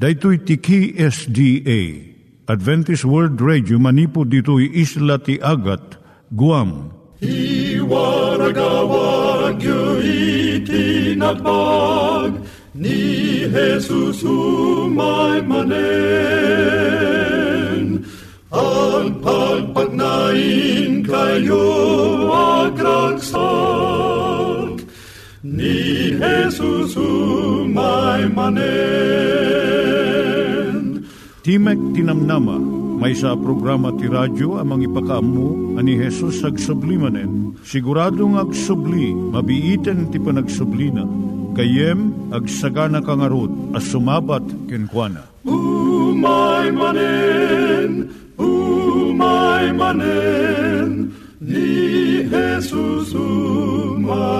Daitui tiki SDA Adventist World Radio manipud ditui isla ti Agat Guam. I waragawag itinatpag ni Jesus umay manen ang pagpagnain kayo agkansak ni Jesus umay manen Timek Tinamnama, may sa programa ti radyo amang ipakaamu ani Hesus ag sublimanen. Siguradong ag subli, mabiiten ti panagsublina. Kayem ag sagana kangarot as sumabat kenkwana. Umay manen, umay manen, ni Jesus umay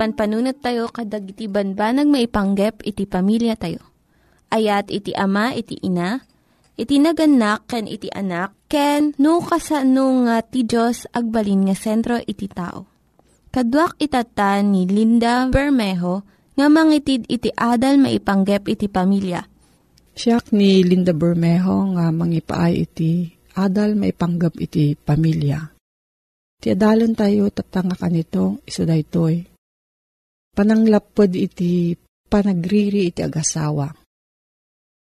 panpanunat tayo kadag iti banbanag maipanggep iti pamilya tayo. Ayat iti ama, iti ina, iti naganak, ken iti anak, ken no, kasano nga ti Diyos agbalin nga sentro iti tao. Kaduak itatan ni Linda Bermejo nga mangitid iti adal maipanggep iti pamilya. Siyak ni Linda Bermejo nga mangipaay iti adal maipanggep iti pamilya. Ti adalon tayo tatanga kanito, iso daytoy. Pananglapod iti panagriri iti agasawa.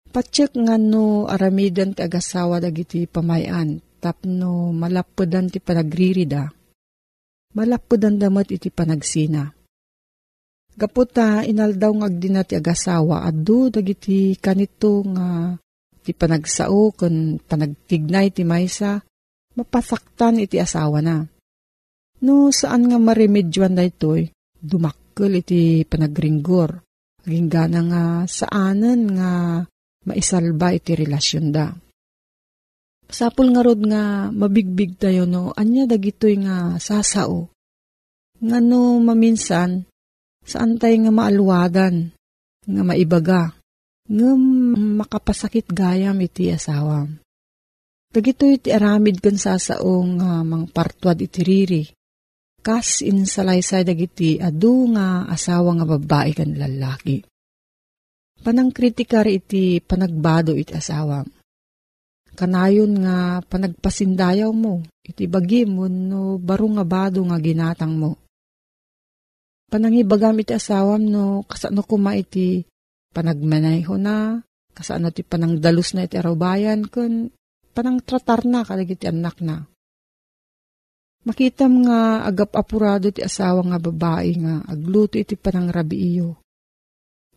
Patsik nga no aramidan ti agasawa dagiti pamayan, tapno malapodan ti panagriri da. Malapodan damat iti panagsina. Gaputa inaldaw nga agdina ti agasawa, adu dagiti kanito nga ti panagsao kun panagtignay ti maysa, mapasaktan iti asawa na No, saan nga maremedyoan na ito'y dumakkel iti panagringgor. Aging gana nga saanan nga maisalba iti relasyon da. Sapul nga rod nga mabigbig tayo no, anya dagitoy nga sasao. Nga no maminsan, saan tayo nga maalwadan, nga maibaga, nga makapasakit gayam iti asawam. Dagitoy iti aramid kan sasao nga mang partuad iti riri kas insalaysay dagiti adu nga asawa nga babae kan lalaki. Panang kritikar iti panagbado iti asawa. Kanayon nga panagpasindayaw mo, iti bagi mo no baro nga bado nga ginatang mo. Panangibagam iti asawam no kasano kuma iti panagmanayho na, kasano ti panangdalus na iti arabayan, kun panang tratar na kadagiti anak na Makitam nga agap apurado ti asawa nga babae nga agluto iti panangrabi iyo.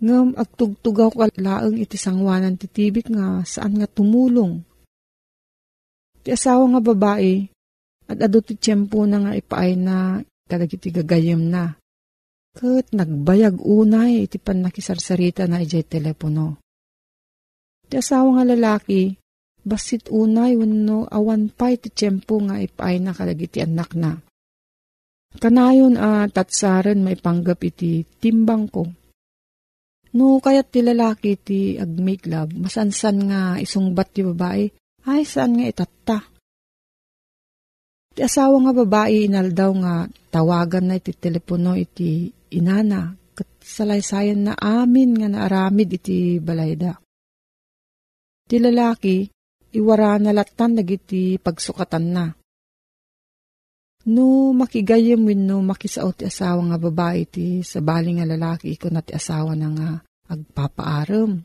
Ngam agtugtugaw ka laeng iti sangwanan ti tibik nga saan nga tumulong. Ti asawa nga babae at ado ti tiyempo na nga ipaay na kadagiti gagayem na. Kat nagbayag unay iti panakisarsarita na ijay telepono. Ti asawa nga lalaki basit unay wenno awan pay ti tiyempo nga ipay na kalagiti anak na. Kanayon a uh, tatsaren maipanggap iti timbang ko. No kayat ti lalaki ti love, masansan nga isungbat ti babae, ay saan nga itatta. Ti asawa nga babae inaldaw nga tawagan na iti telepono iti inana, kat salaysayan na amin nga naaramid iti balayda. Ti lalaki, iwara na latan dagiti pagsukatan na. No makigayem win no makisao ti asawa nga babae ti sa bali nga lalaki ko na ti asawa na nga agpapaaram.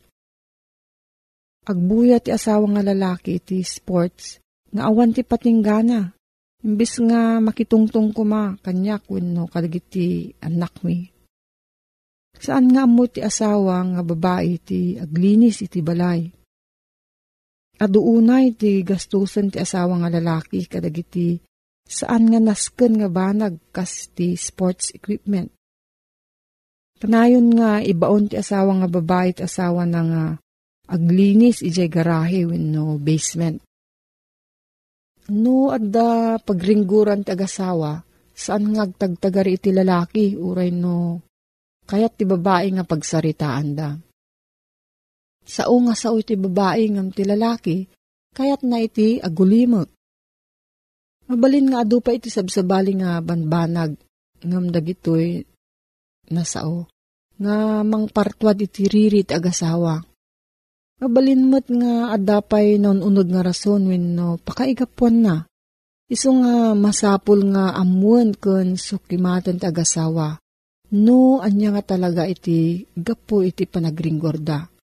Agbuya ti asawa nga lalaki ti sports nga awan ti patinggana. Imbis nga makitungtong kuma kanyak win no kadagiti anak mi. Saan nga mo ti asawa nga babae ti aglinis iti balay Aduunay ti gastusan ti asawa nga lalaki kadagiti saan nga nasken nga banag kas ti sports equipment. Kanayon nga ibaon ti asawa nga babae ti asawa na nga aglinis ijay garahe when no basement. No adda pagringguran ti agasawa saan nga agtagtagari iti lalaki uray no kayat ti babae nga pagsaritaan da. Sao nga sao iti babae ngam ti lalaki, kayat na iti agulimot. Mabalin nga adu pa iti sabsabali nga banbanag ngam dagitoy na sao. Nga mangpartwad iti ririt agasawa. Mabalin mo't nga adapay non unod nga rason when no pakaigapuan na. Iso nga masapul nga amuan kun sukimatan ti agasawa. No, anya nga talaga iti gapo iti panagringgorda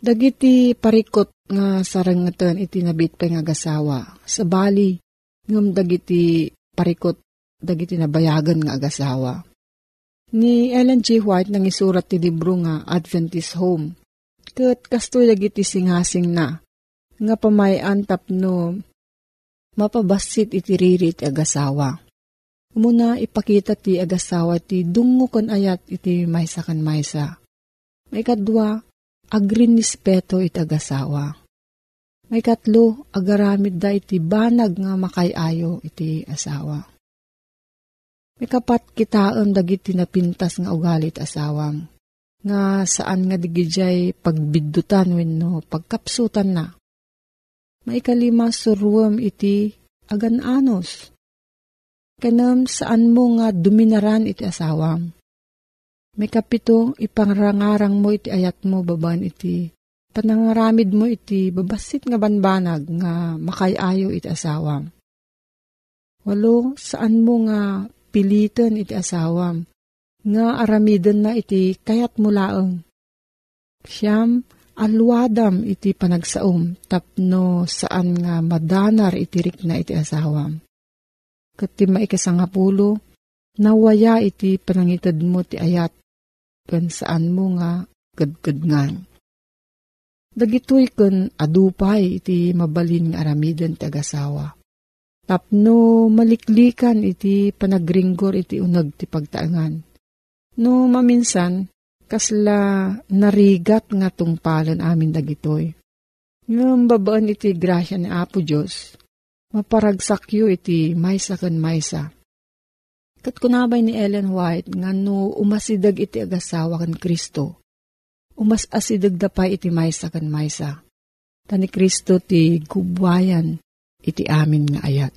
Dagiti parikot nga sarangatan iti nabit nga gasawa. Sa bali, ngam dagiti parikot dagiti nabayagan nga agasawa. Ni Ellen G. White nang isurat ti libro nga Adventist Home. Kat kastoy dagiti singasing na. Nga pamayan tapno mapabasit iti ririt agasawa. Umuna ipakita ti agasawa ti dungo kon ayat iti maysa kan maysa. May kadwa, agrin nispeto iti agasawa. May katlo, agaramid da iti banag nga makayayo iti asawa. May kapat kitaam dagiti napintas nga ugalit asawam. Nga saan nga digijay pagbiddutan wenno pagkapsutan na. Maikalima suruam iti agan anos. Kanam saan mo nga duminaran iti asawam. May kapito ipangrangarang mo iti ayat mo baban iti panangaramid mo iti babasit nga banbanag nga makayayo iti asawam. Walo, saan mo nga pilitan iti asawam, nga aramiden na iti kayat mulaang. Siyam, alwadam iti panagsaom, tapno saan nga madanar itirik na iti asawam. Kati maikasangapulo, nawaya iti panangitad mo ti ayat, kan mo nga gadgadngan. Dagitoy kan adupay iti mabalin nga aramiden ti agasawa Tapno maliklikan iti panagringgor iti unag ti pagtaangan. No maminsan, kasla narigat nga tungpalan amin dagitoy. Ngam babaan iti grasya ni Apo Diyos, maparagsakyo iti maysa kan maysa. Kat kunabay ni Ellen White nga no umasidag iti agasawa kan Kristo, umas asidag dapay iti maysa kan maysa. Tani Kristo ti gubwayan iti amin nga ayat.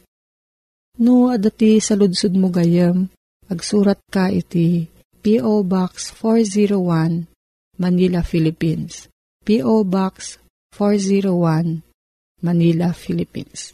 No, adati sa ludsud mo gayam, agsurat ka iti P.O. Box 401, Manila, Philippines. P.O. Box 401, Manila, Philippines.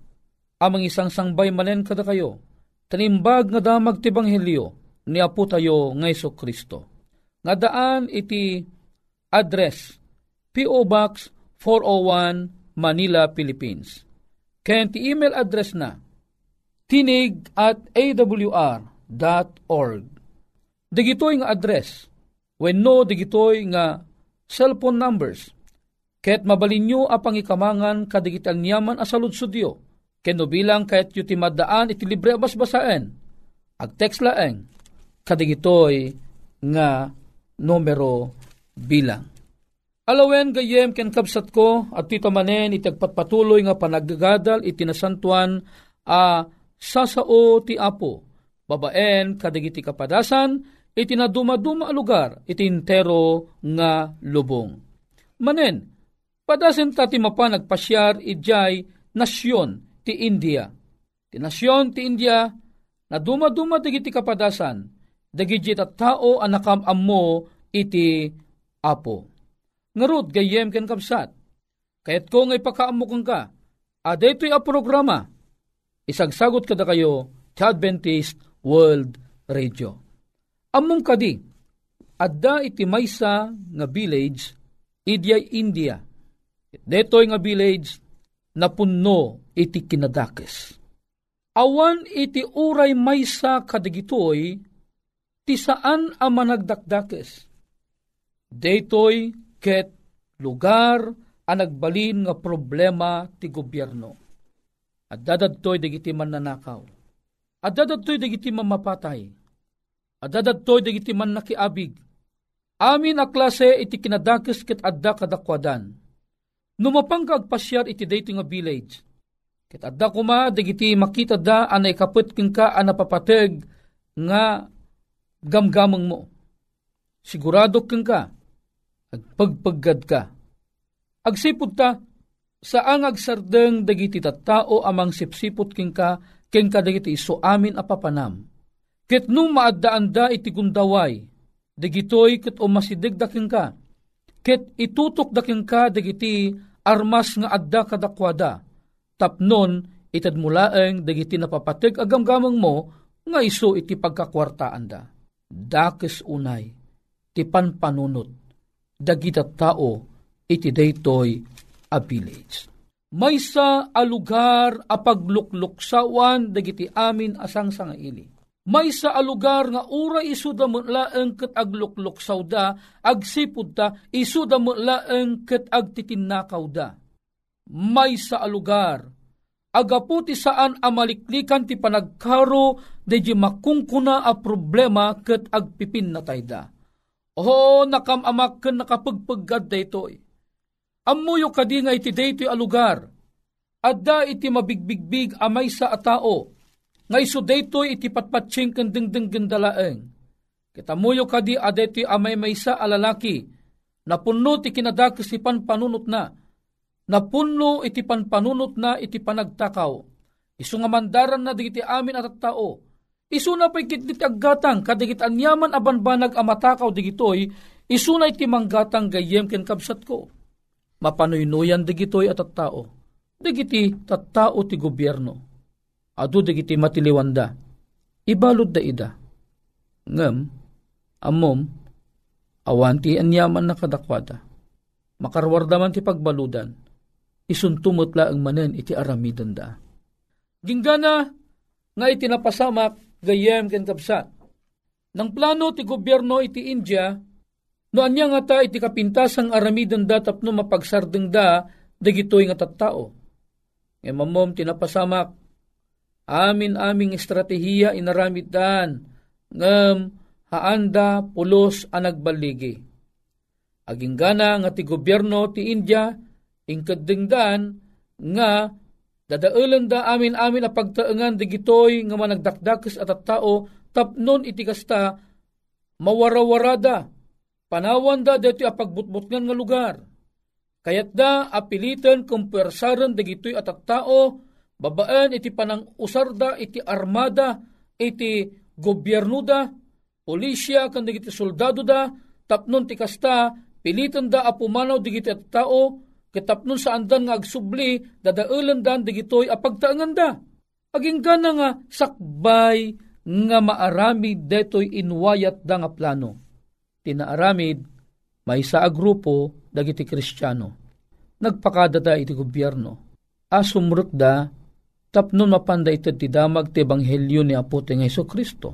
amang isang sangbay manen kada kayo, tanimbag nga damag ti Banghelyo, ni Apo tayo nga Kristo. Nga daan iti address, P.O. Box 401 Manila, Philippines. Kaya email address na tinig at awr.org. Digitoy nga address. When no, digitoy nga cellphone numbers. Ket mabalin nyo apang ikamangan kadigital niyaman asalud sudyo. Keno bilang kahit yu timadaan iti libre basbasaen. Ag text laeng kadigitoy nga numero bilang. Alawen gayem ken kabsat ko at tito manen itagpatpatuloy nga panaggagadal itinasantuan a sasao ti apo. Babaen kadagiti kapadasan itinaduma-duma a lugar itintero nga lubong. Manen, padasen ta ti mapanagpasyar ijay nasyon ti India. Ti nasyon ti India na duma-duma digiti kapadasan dagiti at tao anakam ammo iti apo Ngarud gayem ken kapsat. Kayat ko ngay pakaamukang ka, a programa. Isagsagot kada kayo, ti Adventist World Radio. Among kadi, adda iti maysa nga village, idyay India. Deto'y nga village, napunno iti kinadakes. Awan iti uray maysa kadigitoy, ti saan a managdakdakes. Detoy ket lugar ang nagbalin nga problema ti gobyerno. At dadadtoy dagiti man nanakaw. At dadadtoy dagiti man mapatay. At dadadtoy dagiti man nakiabig. Amin a klase iti kinadakis ket adda kadakwadan. Numapang kagpasyar iti dayto nga village. Ket adda kuma dagiti makita da anay kaput king ka anapapateg nga gamgamang mo. Sigurado king ka agpagpaggad ka. Agsipod ta, saan agsardeng dagiti tao amang sipsipot king ka, king ka dagiti iso amin apapanam. Ket nung maadaan da iti gundaway, dagitoy ket umasidig daking ka, ket itutok daking ka dagiti armas nga adda kadakwada, tapnon itad mulaeng dagiti napapatig agamgamang mo nga iso iti pagkakwartaan da. Dakes unay, ti panpanunot, dagita tao iti daytoy a village. Maysa a lugar a paglukluksawan dagiti amin asang sangaili. Maysa a lugar nga ura isu da laeng ket aglukluksaw da, agsipud ta isu da laeng ket agtitinakaw da. Maysa a lugar agaputi saan amaliklikan ti panagkaro deji makungkuna a problema ket agpipin na tayda. O nakamamak ken nakapagpaggad daytoy Amuyo kadi nga iti daytoy a lugar. Adda iti mabigbigbig amay sa atao. Nga iso daytoy iti patpatsing ken dingding gendalaeng. Kitamuyo kadi adetoy amay maysa a lalaki. Napunno ti kinadakis ti panpanunot na. Napunno iti panpanunot na iti panagtakaw. Isu nga mandaran na digiti amin at tao. Isu na pa'y kitlit aggatang kadigit anyaman abanbanag amatakaw digitoy. Isu na iti manggatang gayem ken kabsat ko mapanuynuyan digitoy at tao. Digiti tattao ti gobyerno. Adu digiti matiliwanda. Ibalod da ida. Ngem, amom, awanti anyaman na kadakwada. Makarwardaman ti pagbaludan. Isuntumot la ang manen iti aramidan da. Ginggana nga iti napasamak gayem ken. Nang plano ti gobyerno iti India No anya nga ta iti kapintasang aramidan da tapno mapagsardeng da dagitoy nga tattao. E mamom tinapasamak amin aming estratehiya inaramid dan ngem haanda pulos anagbaligi. Aging gana nga ti gobyerno ti India ingkadengdan nga dadaulan da amin amin a pagtaengan digitoy nga managdakdakes at tao tapnon iti kasta mawarawarada Panawan da dito apagbutbutngan nga lugar. Kayat da apilitan kung persaran dagitoy at tao, babaan iti panang usarda, iti armada, iti gobyerno da, polisya, kan dagiti soldado da, tapnon ti kasta, pilitan da apumanaw digiti at tao, kitapnon sa andan nga agsubli, dadaulan dan digitoy apagtaangan da. Aging gana nga sakbay nga maarami detoy inwayat da nga plano tinaaramid may sa grupo dagiti kristyano. Nagpakadata iti gobyerno. Asumruk da tapnon mapanda iti ti damag ti ebanghelyo ni Apo ti Heso Kristo.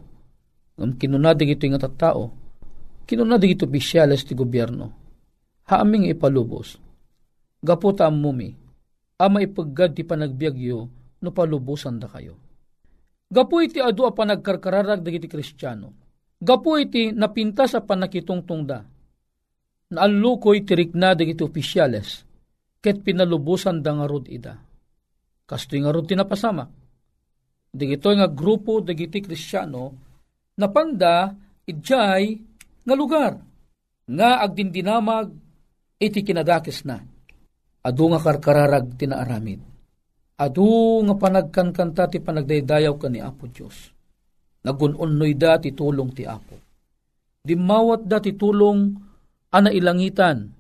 Ngam kinunadig ito nga tattao. Kinunadig ito opisyales ti gobyerno. Haaming ipalubos. Gaputa mumi. Ama ipaggad ti panagbiagyo no palubusan da kayo. Gapu iti adu a panagkarkararag dagiti kristyano Gapo iti napinta sa panakitungtung da. Naalukoy tirik na dagiti opisyales, ket pinalubusan da nga ida. Kastoy nga rod tinapasama. Digito nga grupo dagiti kristyano, napanda idjay nga lugar, nga agdindinamag iti kinadakis na. Adu nga karkararag tinaaramid. Adu nga panagkankanta ti panagdaydayaw ka ni Apo Diyos nagununnoy da ti tulong ti Apo. Dimawat da ti tulong ana ilangitan,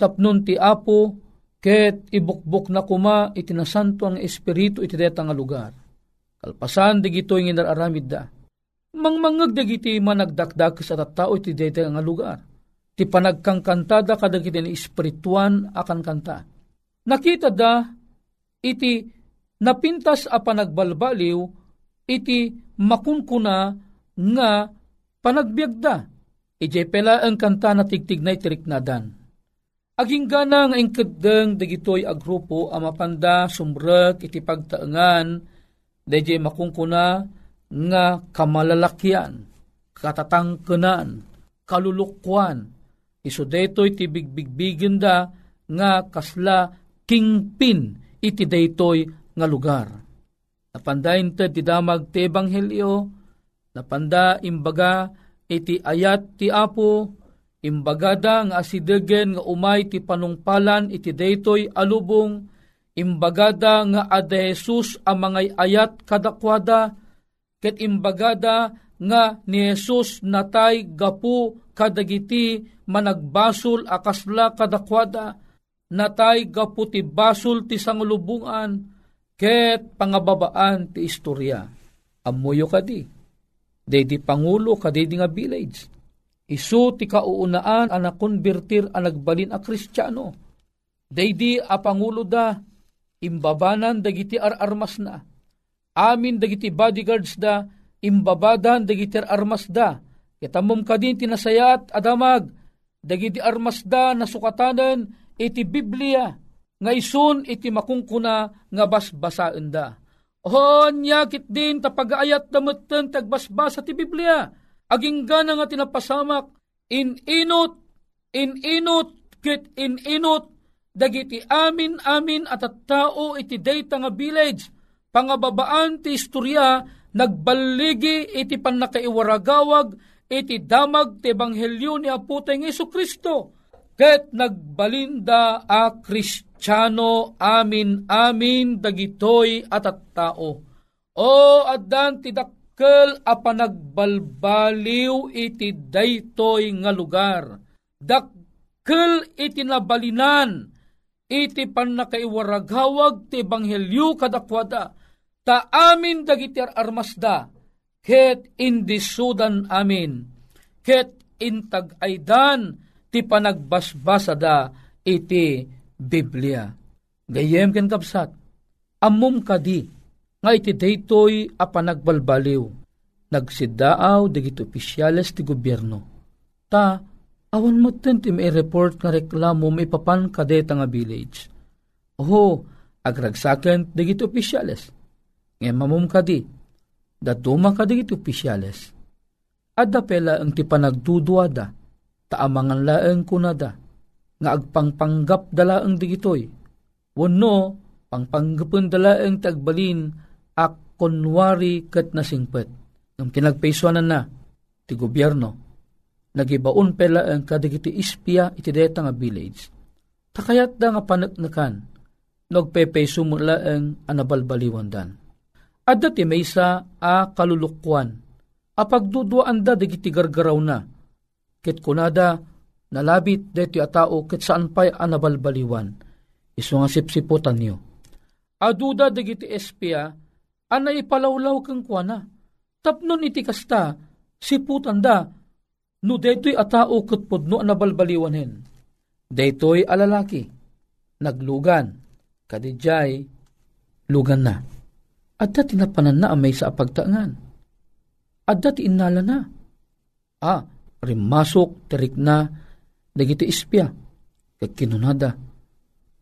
tapnon ti Apo, ket ibukbuk na kuma itinasanto ang Espiritu iti deta nga lugar. Kalpasan di gito yung inararamid da. Mangmangag da giti managdakdak sa tattao iti deta nga lugar. Ti panagkangkantada kadagiti ni espirituan akan kanta. Nakita da iti napintas a panagbalbaliw iti makunkuna nga panagbiagda. Ijay pela ang kanta na tigtignay tiriknadan. Aging gana nga ingkadeng dagitoy a grupo a mapanda sumrek iti pagtaengan dayjay makungkuna nga kamalalakyan, katatangkenan, kalulukwan, iso daytoy ti bigbigbigen da nga kasla kingpin iti daytoy nga lugar. Napandayin ti damag ti ebanghelyo, napanda imbaga iti ayat ti apo, imbagada nga asidegen nga umay ti panungpalan iti daytoy alubong, imbagada nga ada Jesus ang mga ayat kadakwada, ket imbagada nga ni Jesus natay gapu kadagiti managbasol akasla kadakwada natay gapu ti basol ti sangulubungan ket pangababaan ti istorya. Amuyo kadi. Day di pangulo kadi di nga village. Isu ti kauunaan ang nakonvertir ang nagbalin a kristyano. Day di a pangulo da imbabanan dagiti ar-armas na. Amin dagiti bodyguards da imbabadan dagiti ar-armas da. Kitamom kadin tinasayat adamag dagiti armas da nasukatanen iti Biblia nga isun iti makungkuna nga basbasaan da. O nyakit din tapagaayat damutten tagbasbasa ti Biblia. Aging gana nga tinapasamak in inot, in inot, kit in inot, dagiti amin amin at at tao iti data nga village, pangababaan ti istorya, nagbaligi iti panakaiwaragawag, iti damag ti ebanghelyo ni Aputeng Iso Kristo, ket nagbalinda a Kristiyano amin amin dagitoy at at tao. O addan ti dakkel a panagbalbaliw iti daytoy nga lugar. Dakkel iti nabalinan iti panakaiwaragawag ti ebanghelyo kadakwada ta amin dagiti armasda ket indisudan amin ket intag aydan ti panagbasbasada iti Biblia. Gayem ken kapsat, amum kadi nga iti daytoy a panagbalbaliw. Nagsidaaw dagiti opisyales ti gobyerno. Ta awan mo ti report nga reklamo may papan kadeta nga village. Oho, agragsaken dagiti opisyales. Ngayon mamum kadi, daduma ka dagiti opisyales. Adda pela ang ti panagduduada, taamangan laeng kunada, nga agpangpanggap dala ang digitoy. Wano, pangpanggapon dala ang tagbalin ak konwari kat nasingpet. Ang pinagpaisuanan na, ti gobyerno, nagibaon pela ang kadigiti ispia iti deta nga village. Takayat da nga panaknakan, nagpepeso mo ang anabalbaliwan dan. Adda ti maysa a kalulukwan, a pagduduan da digiti gargaraw na, ket kunada nalabit deti a tao ket saan pa'y anabalbaliwan, iso nga sipsiputan niyo. Aduda digiti espia, anay ipalawlaw kang kuana, tapnon iti kasta, siputan da, no deto'y a tao ket podno anabalbaliwan hen. Deto'y alalaki, naglugan, kadijay, lugan na. At dati napanan na amay sa apagtaangan. At dati inala na. Ah, rimasok, terik na, dagiti ispya. Kag kinunada,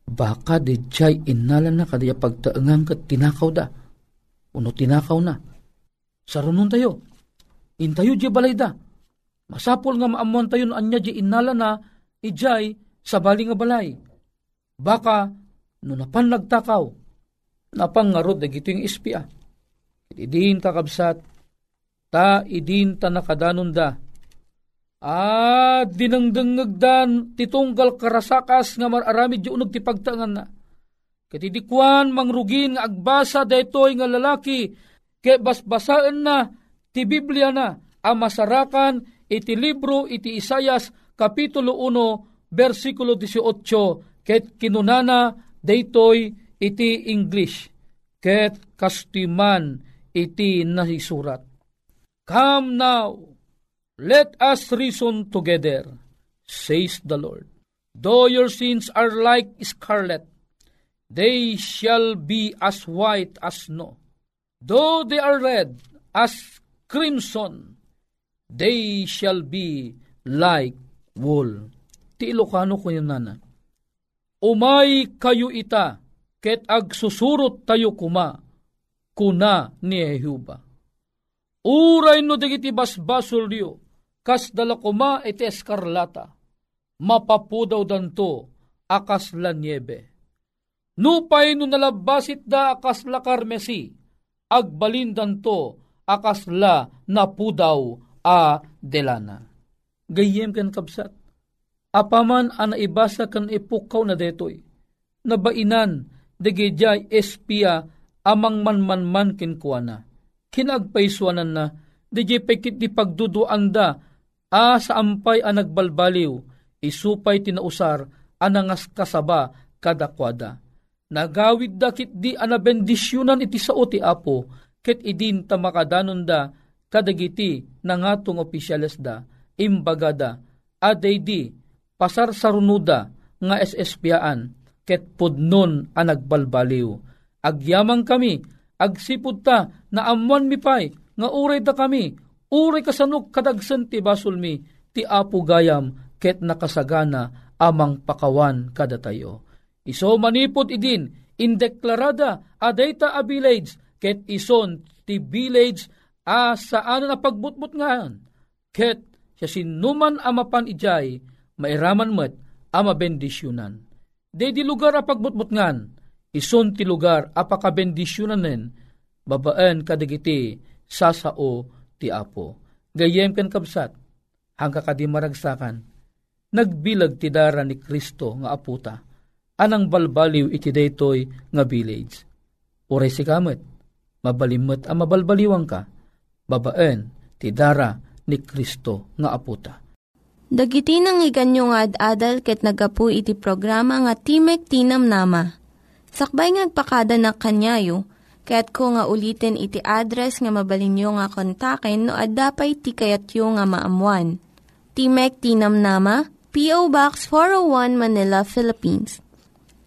baka di jay inala na kadaya pagtaangan kat tinakaw da. Uno tinakaw na. Sarunon tayo. Intayo di balay da. Masapol nga maamuan tayo no anya di inala na ijay sa bali nga balay. Baka no napan nagtakaw, napangarod dagito yung ispya. Idin kakabsat, ta idin ta nakadanon da. Ah, dinangdangagdan titunggal karasakas nga mararamid yung unog ti pagtangan na. Katidikwan mangrugin nga agbasa daytoy nga lalaki kay basbasaan na ti Biblia na ang masarakan iti libro iti Isayas kapitulo 1 versikulo 18 ket kinunana daytoy iti English ket kastiman iti nasisurat. Come now, let us reason together, says the Lord. Though your sins are like scarlet, they shall be as white as snow. Though they are red as crimson, they shall be like wool. Ti Ilocano ko yun nana. Umay kayo ita, ket agsusurot tayo kuma, kuna ni Jehuba. Uray no digiti basbasol liyo, kas dala kuma iti eskarlata, mapapudaw danto, akas la niebe. Nupay no nalabasit da akas la karmesi, agbalindan to, akas la napudaw a delana. Gayem kan kapsat, apaman ana ibasa kan ipukaw na detoy, nabainan, dagijay espia amang manmanman kinkuana. Kinagpaiswanan na di pekit di pagduduanda, a sa ampay a nagbalbaliw, isupay tinausar, anangas kasaba kadakwada. Nagawid da kit di anabendisyonan iti sao ti apo, ket idin tamakadanon da, kadagiti nangatong opisyales da, imbagada, aday di, pasar sarunuda, nga SSPaan, ket pudnon a nagbalbaliw. Agyamang kami, agsipud ta, na amuan mi pay, nga uray da kami, uray kasanok kadagsan ti basol mi, ti apo gayam, ket nakasagana, amang pakawan kada tayo Iso manipot idin, indeklarada adayta a village, ket ison ti village a saan na pagbutbut ngayon. Ket siya sinuman amapan ijay, mairaman met ama bendisyonan. De lugar a pagbutbut ngan, ison ti lugar a pakabendisyonan nen, babaan kadigiti sasao ti apo. Gayem kan kabsat, hangka kadi maragsakan, nagbilag ti dara ni Kristo nga aputa anang balbaliw iti daytoy nga village. Uray si kamet, mabalimot ang mabalbaliwang ka, babaen ti dara ni Kristo nga aputa. Dagiti nang iganyo nga ad-adal ket nagapu iti programa nga Timek Tinam Nama. Sakbay ngagpakada na kanyayo, kaya't ko nga ulitin iti address nga mabalinyo nga kontaken no ad-dapay tikayatyo nga maamuan. Timek Tinam Nama, P.O. Box 401 Manila, Philippines